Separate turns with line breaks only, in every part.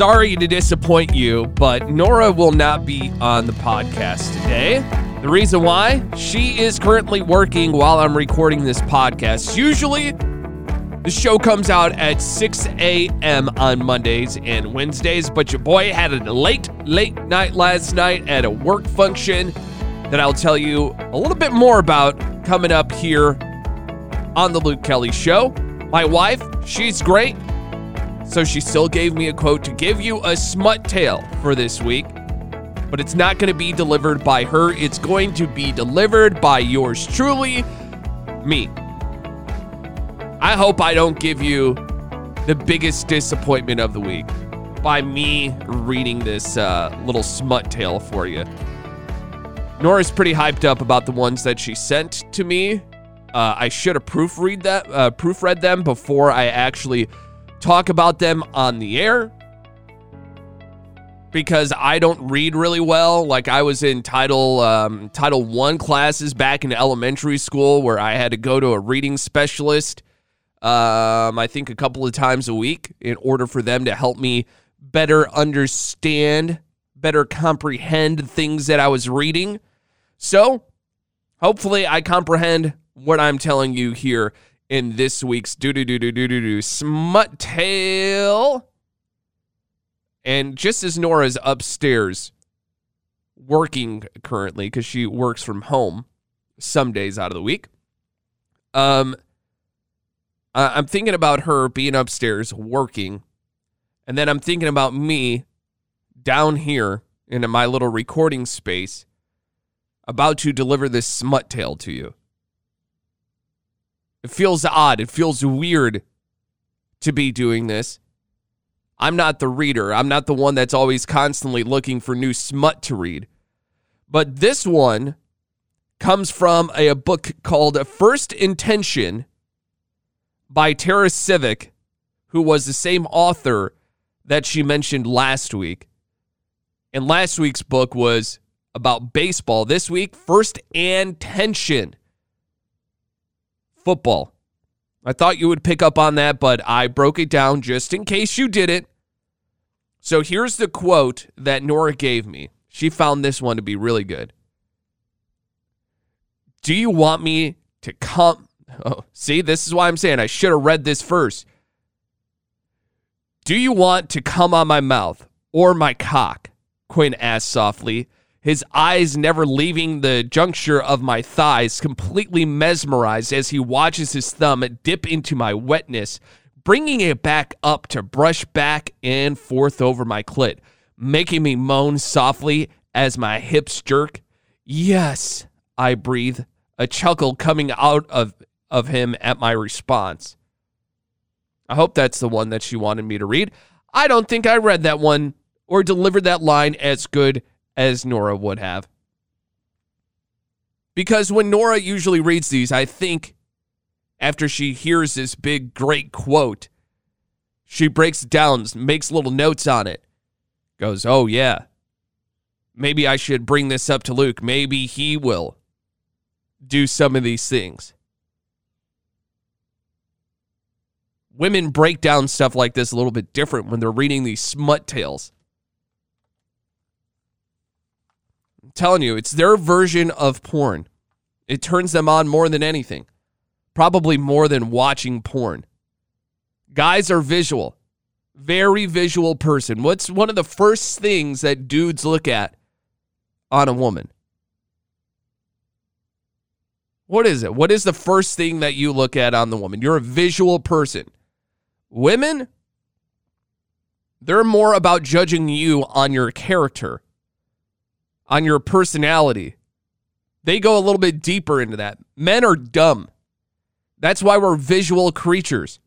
Sorry to disappoint you, but Nora will not be on the podcast today. The reason why? She is currently working while I'm recording this podcast. Usually, the show comes out at 6 a.m. on Mondays and Wednesdays, but your boy had a late, late night last night at a work function that I'll tell you a little bit more about coming up here on the Luke Kelly Show. My wife, she's great. So she still gave me a quote to give you a smut tale for this week. But it's not going to be delivered by her. It's going to be delivered by yours truly, me. I hope I don't give you the biggest disappointment of the week by me reading this uh, little smut tale for you. Nora's pretty hyped up about the ones that she sent to me. Uh, I should have proofread that, uh, proofread them before I actually talk about them on the air because I don't read really well. Like I was in title um, title one classes back in elementary school where I had to go to a reading specialist. Um, I think a couple of times a week in order for them to help me better understand, better comprehend things that I was reading. So hopefully I comprehend what I'm telling you here in this week's doo doo doo doo doo doo doo smut tale. And just as Nora's upstairs working currently, because she works from home some days out of the week, um, I'm thinking about her being upstairs working, and then I'm thinking about me down here in my little recording space about to deliver this smut tale to you. It feels odd. It feels weird to be doing this. I'm not the reader. I'm not the one that's always constantly looking for new smut to read. But this one comes from a, a book called First Intention by Tara Sivec, who was the same author that she mentioned last week. And last week's book was about baseball. This week, First Intention football. I thought you would pick up on that, but I broke it down just in case you didn't. So here's the quote that Nora gave me. She found this one to be really good. Do you want me to come? Oh, see, this is why I'm saying I should have read this first. Do you want to come on my mouth or my cock? Quinn asked softly his eyes never leaving the juncture of my thighs, completely mesmerized as he watches his thumb dip into my wetness, bringing it back up to brush back and forth over my clit, making me moan softly as my hips jerk. Yes, I breathe, a chuckle coming out of, of him at my response. I hope that's the one that she wanted me to read. I don't think I read that one or delivered that line as good as Nora would have. Because when Nora usually reads these, I think after she hears this big, great quote, she breaks down, makes little notes on it, goes, Oh, yeah, maybe I should bring this up to Luke. Maybe he will do some of these things. Women break down stuff like this a little bit different when they're reading these smut tales. I'm telling you, it's their version of porn. It turns them on more than anything, probably more than watching porn. Guys are visual, very visual person. What's one of the first things that dudes look at on a woman? What is it? What is the first thing that you look at on the woman? You're a visual person. Women, they're more about judging you on your character, on your personality. They go a little bit deeper into that. Men are dumb. That's why we're visual creatures.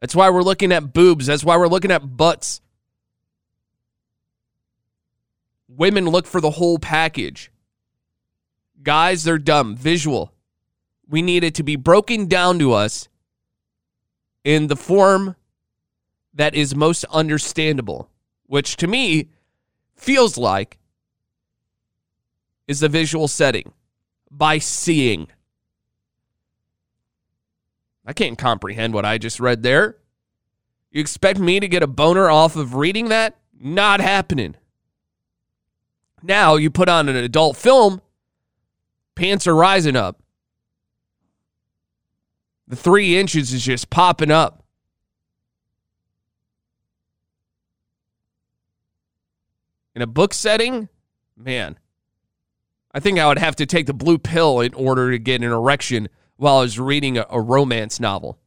That's why we're looking at boobs. That's why we're looking at butts. Women look for the whole package. Guys, they're dumb. Visual. We need it to be broken down to us in the form that is most understandable, which to me feels like is the visual setting by seeing. I can't comprehend what I just read there. You expect me to get a boner off of reading that? Not happening. Now you put on an adult film, pants are rising up. The three inches is just popping up. In a book setting, man, I think I would have to take the blue pill in order to get an erection while I was reading a, a romance novel.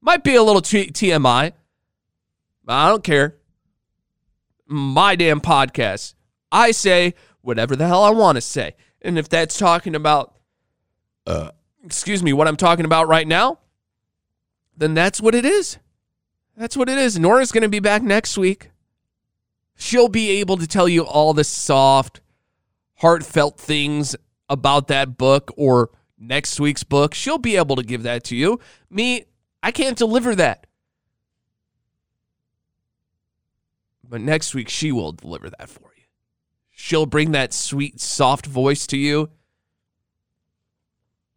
Might be a little t- TMI. I don't care. My damn podcast. I say whatever the hell I want to say. And if that's talking about, uh, excuse me, what I'm talking about right now, then that's what it is. That's what it is. Nora's going to be back next week. She'll be able to tell you all the soft, heartfelt things about that book or next week's book. She'll be able to give that to you. Me, I can't deliver that. But next week, she will deliver that for you. She'll bring that sweet, soft voice to you.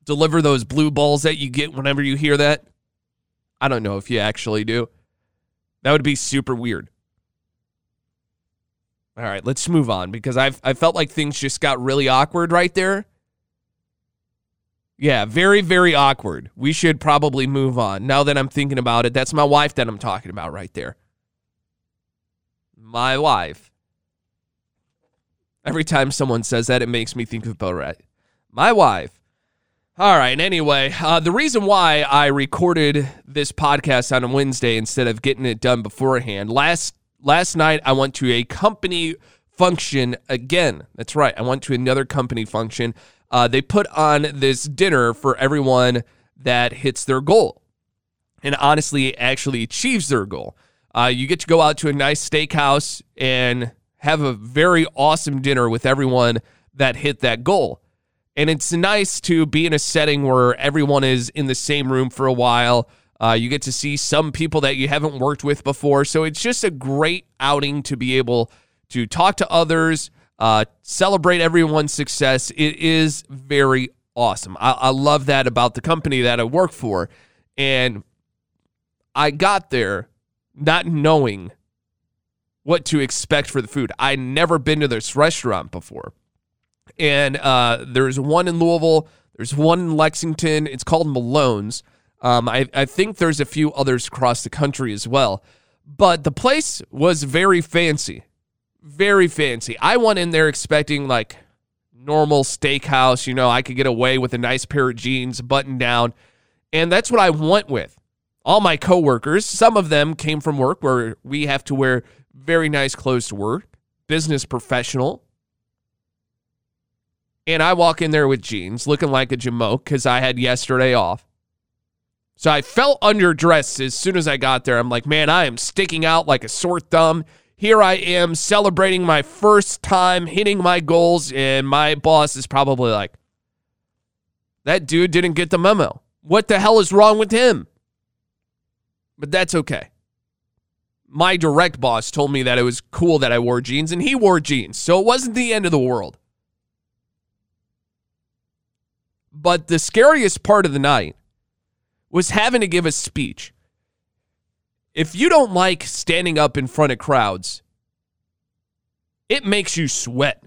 Deliver those blue balls that you get whenever you hear that. I don't know if you actually do. That would be super weird. All right, let's move on because I've I felt like things just got really awkward right there. Yeah, very, very awkward. We should probably move on. Now that I'm thinking about it, that's my wife that I'm talking about right there. My wife. Every time someone says that, it makes me think of Borat. My wife. All right, anyway, uh, the reason why I recorded this podcast on a Wednesday instead of getting it done beforehand, last last night I went to a company function again. That's right, I went to another company function uh, they put on this dinner for everyone that hits their goal and honestly actually achieves their goal. Uh, you get to go out to a nice steakhouse and have a very awesome dinner with everyone that hit that goal. And it's nice to be in a setting where everyone is in the same room for a while. Uh, you get to see some people that you haven't worked with before. So it's just a great outing to be able to talk to others, uh, celebrate everyone's success. It is very awesome. I, I love that about the company that I work for. And I got there not knowing what to expect for the food. I'd never been to this restaurant before. And uh, there's one in Louisville, there's one in Lexington. It's called Malone's. Um, I, I think there's a few others across the country as well. But the place was very fancy very fancy. I went in there expecting like normal steakhouse, you know, I could get away with a nice pair of jeans, button down. And that's what I went with. All my coworkers, some of them came from work where we have to wear very nice clothes to work, business professional. And I walk in there with jeans, looking like a jamoke because I had yesterday off. So I felt underdressed as soon as I got there. I'm like, man, I am sticking out like a sore thumb here I am celebrating my first time hitting my goals, and my boss is probably like, that dude didn't get the memo. What the hell is wrong with him? But that's okay. My direct boss told me that it was cool that I wore jeans, and he wore jeans, so it wasn't the end of the world. But the scariest part of the night was having to give a speech if you don't like standing up in front of crowds, it makes you sweat.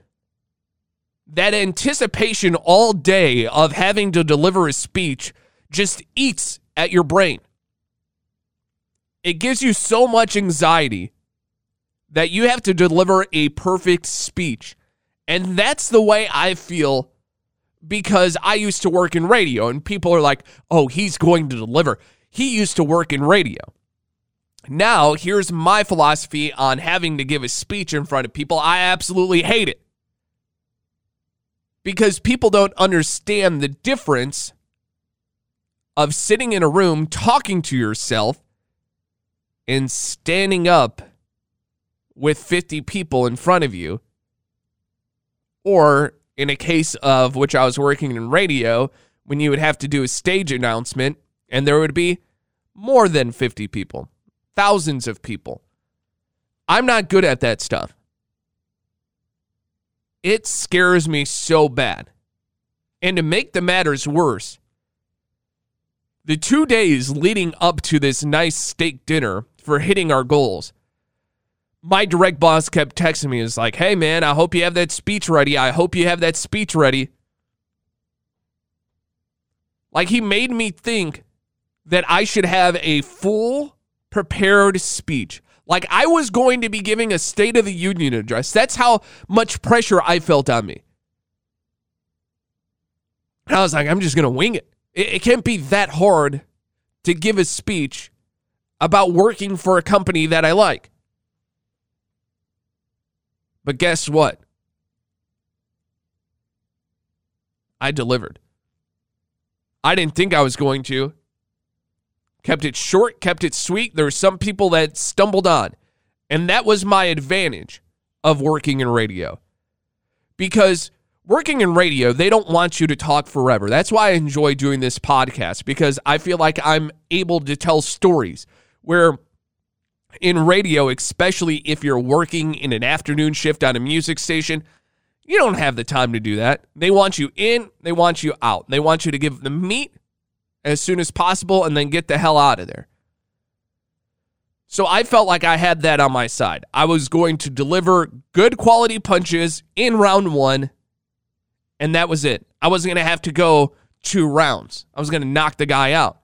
that anticipation all day of having to deliver a speech just eats at your brain. It gives you so much anxiety that you have to deliver a perfect speech. And that's the way I feel because I used to work in radio, and people are like, oh, he's going to deliver. He used to work in radio. Now, here's my philosophy on having to give a speech in front of people. I absolutely hate it because people don't understand the difference of sitting in a room talking to yourself and standing up with 50 people in front of you. Or in a case of which I was working in radio, when you would have to do a stage announcement and there would be more than 50 people, thousands of people. I'm not good at that stuff. It scares me so bad. And to make the matters worse, the two days leading up to this nice steak dinner for hitting our goals, my direct boss kept texting me. It's like, hey, man, I hope you have that speech ready. I hope you have that speech ready. Like, he made me think that I should have a full prepared speech. Like, I was going to be giving a State of the Union address. That's how much pressure I felt on me. And I was like, I'm just going to wing it. it. It can't be that hard to give a speech about working for a company that I like. But guess what? I delivered. I didn't think I was going to. Kept it short, kept it sweet. There were some people that stumbled on. And that was my advantage of working in radio. Because working in radio, they don't want you to talk forever. That's why I enjoy doing this podcast because I feel like I'm able to tell stories where in radio, especially if you're working in an afternoon shift on a music station, you don't have the time to do that. They want you in, they want you out. They want you to give the meat as soon as possible and then get the hell out of there. So I felt like I had that on my side. I was going to deliver good quality punches in round one, and that was it. I wasn't going to have to go two rounds. I was going to knock the guy out.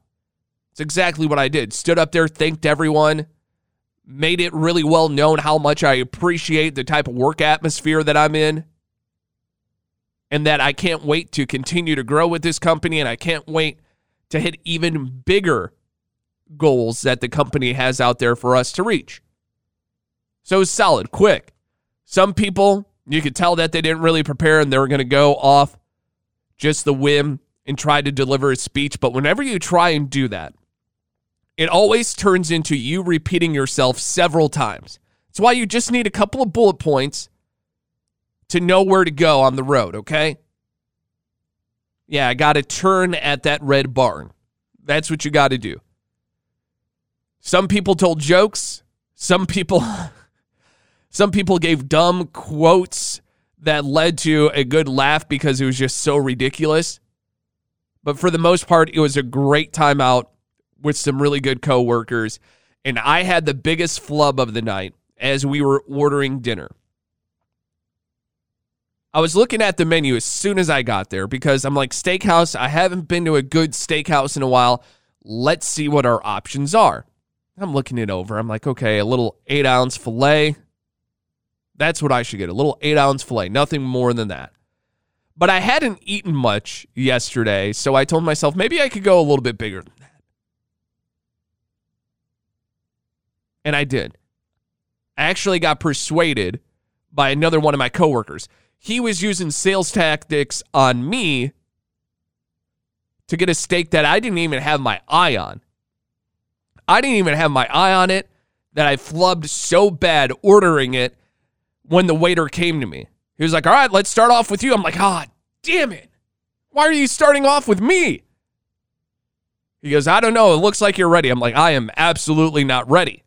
It's exactly what I did. Stood up there, thanked everyone, made it really well known how much I appreciate the type of work atmosphere that I'm in, and that I can't wait to continue to grow with this company, and I can't wait to hit even bigger goals that the company has out there for us to reach. So solid, quick. Some people, you could tell that they didn't really prepare and they were going to go off just the whim and try to deliver a speech. But whenever you try and do that, it always turns into you repeating yourself several times. That's why you just need a couple of bullet points to know where to go on the road, okay? Yeah, I got to turn at that red barn. That's what you got to do. Some people told jokes. Some people some people gave dumb quotes that led to a good laugh because it was just so ridiculous. But for the most part, it was a great time out with some really good coworkers. And I had the biggest flub of the night as we were ordering dinner. I was looking at the menu as soon as I got there because I'm like, steakhouse, I haven't been to a good steakhouse in a while. Let's see what our options are. I'm looking it over. I'm like, okay, a little eight ounce filet. That's what I should get. A little eight ounce filet, nothing more than that. But I hadn't eaten much yesterday, so I told myself maybe I could go a little bit bigger than And I did. I actually got persuaded by another one of my coworkers. He was using sales tactics on me to get a steak that I didn't even have my eye on. I didn't even have my eye on it that I flubbed so bad ordering it when the waiter came to me. He was like, All right, let's start off with you. I'm like, Ah, oh, damn it. Why are you starting off with me? He goes, I don't know. It looks like you're ready. I'm like, I am absolutely not ready.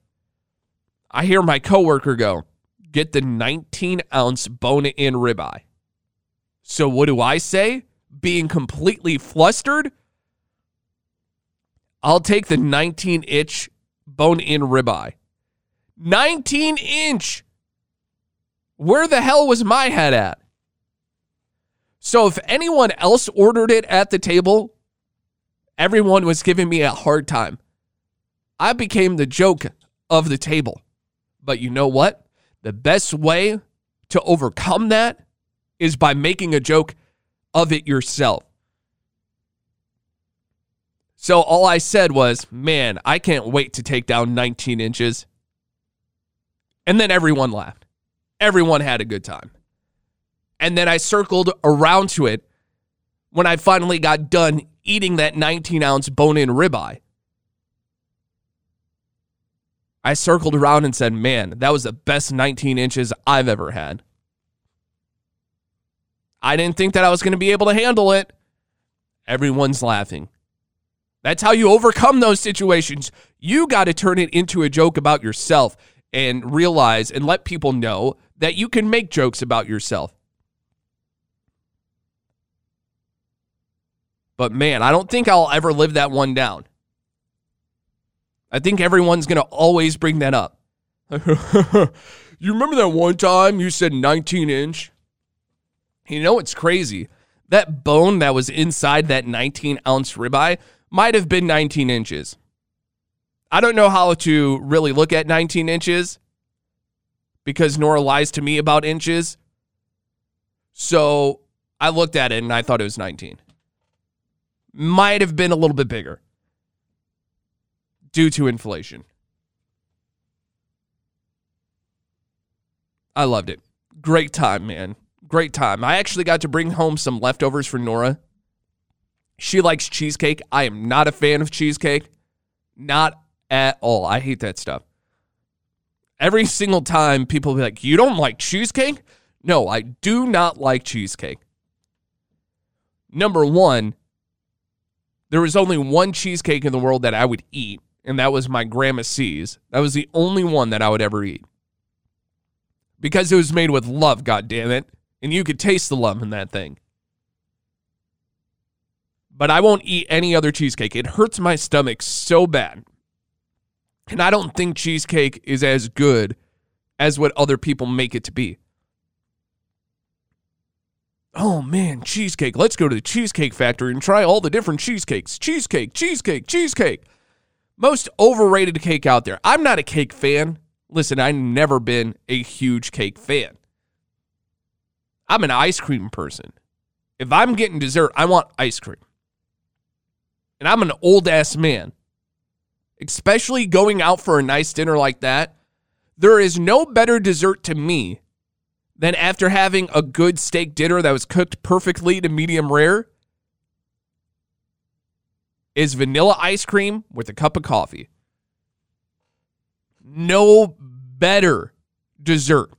I hear my coworker go, Get the 19 ounce bone in ribeye. So what do I say? Being completely flustered? I'll take the 19 inch bone in ribeye. 19 inch. Where the hell was my head at? So if anyone else ordered it at the table, everyone was giving me a hard time. I became the joke of the table. But you know what? The best way to overcome that is by making a joke of it yourself. So all I said was, man, I can't wait to take down 19 inches. And then everyone laughed. Everyone had a good time. And then I circled around to it when I finally got done eating that 19 ounce bone in ribeye. I circled around and said, man, that was the best 19 inches I've ever had. I didn't think that I was going to be able to handle it. Everyone's laughing. That's how you overcome those situations. You got to turn it into a joke about yourself and realize and let people know that you can make jokes about yourself. But man, I don't think I'll ever live that one down. I think everyone's going to always bring that up. you remember that one time you said 19 inch? You know what's crazy? That bone that was inside that 19 ounce ribeye might have been 19 inches. I don't know how to really look at 19 inches because Nora lies to me about inches. So I looked at it and I thought it was 19. Might have been a little bit bigger due to inflation. I loved it. Great time, man. Great time. I actually got to bring home some leftovers for Nora. She likes cheesecake. I am not a fan of cheesecake. Not at all. I hate that stuff. Every single time people be like, You don't like cheesecake? No, I do not like cheesecake. Number one, there is only one cheesecake in the world that I would eat, and that was my Grandma C's. That was the only one that I would ever eat. Because it was made with love, God damn it, And you could taste the love in that thing. But I won't eat any other cheesecake. It hurts my stomach so bad. And I don't think cheesecake is as good as what other people make it to be. Oh man, cheesecake. Let's go to the Cheesecake Factory and try all the different cheesecakes. Cheesecake, cheesecake, cheesecake. Most overrated cake out there. I'm not a cake fan. Listen, I've never been a huge cake fan. I'm an ice cream person. If I'm getting dessert, I want ice cream. And I'm an old ass man. Especially going out for a nice dinner like that. There is no better dessert to me than after having a good steak dinner that was cooked perfectly to medium rare is vanilla ice cream with a cup of coffee. No better dessert.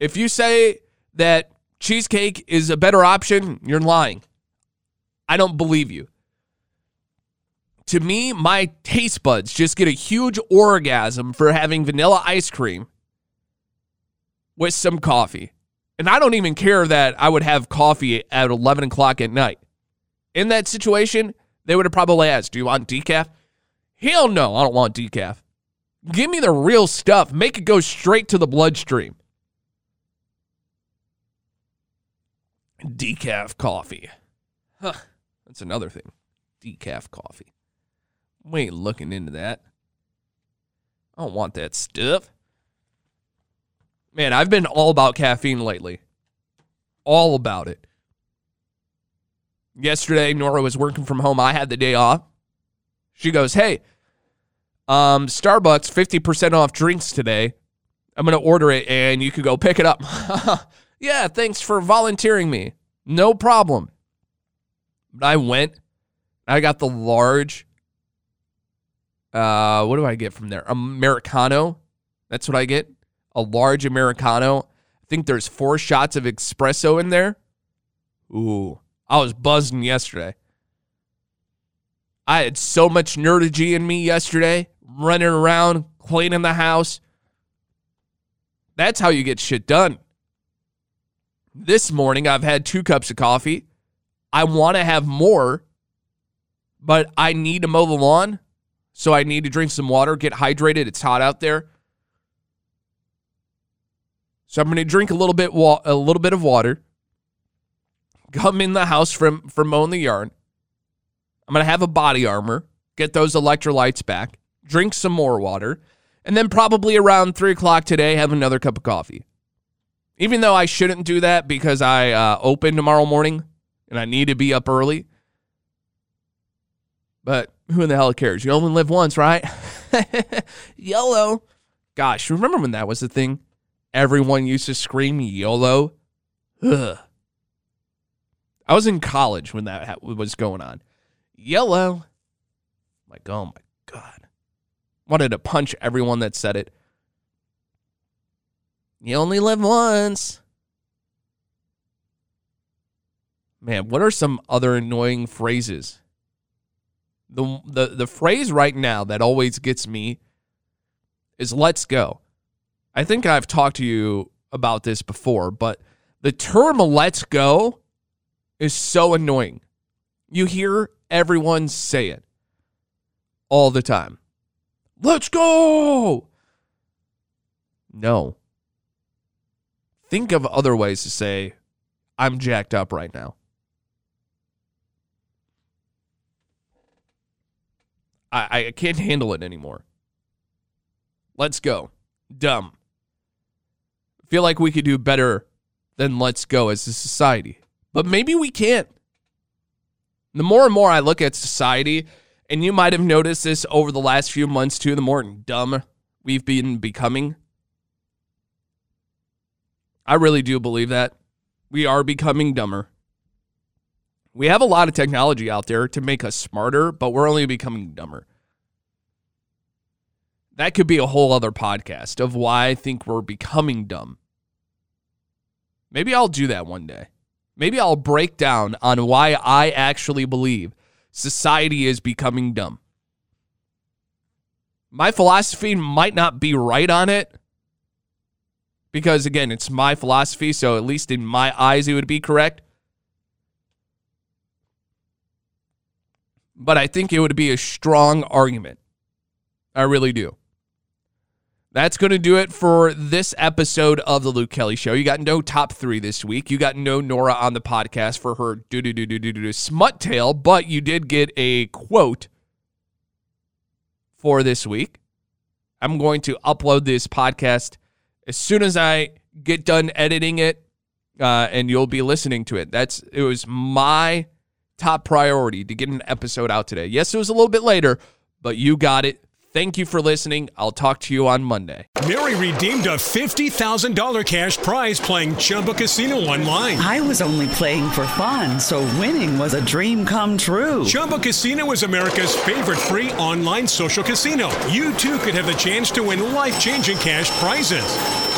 If you say that cheesecake is a better option, you're lying. I don't believe you. To me, my taste buds just get a huge orgasm for having vanilla ice cream with some coffee. And I don't even care that I would have coffee at 11 o'clock at night. In that situation, they would have probably asked, Do you want decaf? Hell no, I don't want decaf. Give me the real stuff. Make it go straight to the bloodstream. Decaf coffee. Huh. That's another thing. Decaf coffee. We ain't looking into that. I don't want that stuff. Man, I've been all about caffeine lately. All about it. Yesterday, Nora was working from home. I had the day off. She goes, Hey, um, Starbucks 50% off drinks today. I'm going to order it and you can go pick it up. yeah, thanks for volunteering me. No problem. But I went, I got the large, uh, what do I get from there? Americano. That's what I get. A large Americano. I think there's four shots of espresso in there. Ooh, I was buzzing yesterday. I had so much nerdegy in me yesterday, running around, cleaning the house. That's how you get shit done. This morning, I've had two cups of coffee. I want to have more, but I need to mow the lawn. So I need to drink some water, get hydrated. It's hot out there. So I'm going to drink a little bit wa- a little bit of water. Come in the house from from mowing the yard. I'm gonna have a body armor, get those electrolytes back, drink some more water, and then probably around three o'clock today have another cup of coffee. Even though I shouldn't do that because I uh, open tomorrow morning and I need to be up early. But who in the hell cares? You only live once, right? YOLO. Gosh, remember when that was the thing? Everyone used to scream YOLO. Ugh. I was in college when that was going on. YOLO. Like, oh my God. Wanted to punch everyone that said it. You only live once. Man, what are some other annoying phrases? The, the the phrase right now that always gets me is let's go. I think I've talked to you about this before, but the term let's go is so annoying. You hear everyone say it all the time. Let's go. No. Think of other ways to say, I'm jacked up right now. I, I can't handle it anymore. Let's go. Dumb. Feel like we could do better than let's go as a society. But maybe we can't. The more and more I look at society, and you might have noticed this over the last few months too, the more dumb we've been becoming. I really do believe that. We are becoming dumber. We have a lot of technology out there to make us smarter, but we're only becoming dumber. That could be a whole other podcast of why I think we're becoming dumb. Maybe I'll do that one day. Maybe I'll break down on why I actually believe society is becoming dumb. My philosophy might not be right on it, because again, it's my philosophy, so at least in my eyes, it would be correct. But I think it would be a strong argument. I really do. That's going to do it for this episode of the Luke Kelly Show. You got no top three this week. You got no Nora on the podcast for her do do do do do do smut tale, but you did get a quote for this week. I'm going to upload this podcast as soon as I get done editing it, uh, and you'll be listening to it. That's it was my top priority to get an episode out today. Yes, it was a little bit later, but you got it. Thank you for listening. I'll talk to you on Monday.
Mary redeemed a $50,000 cash prize playing Chumba Casino online.
I was only playing for fun, so winning was a dream come true.
Chumba Casino is America's favorite free online social casino. You too could have the chance to win life changing cash prizes.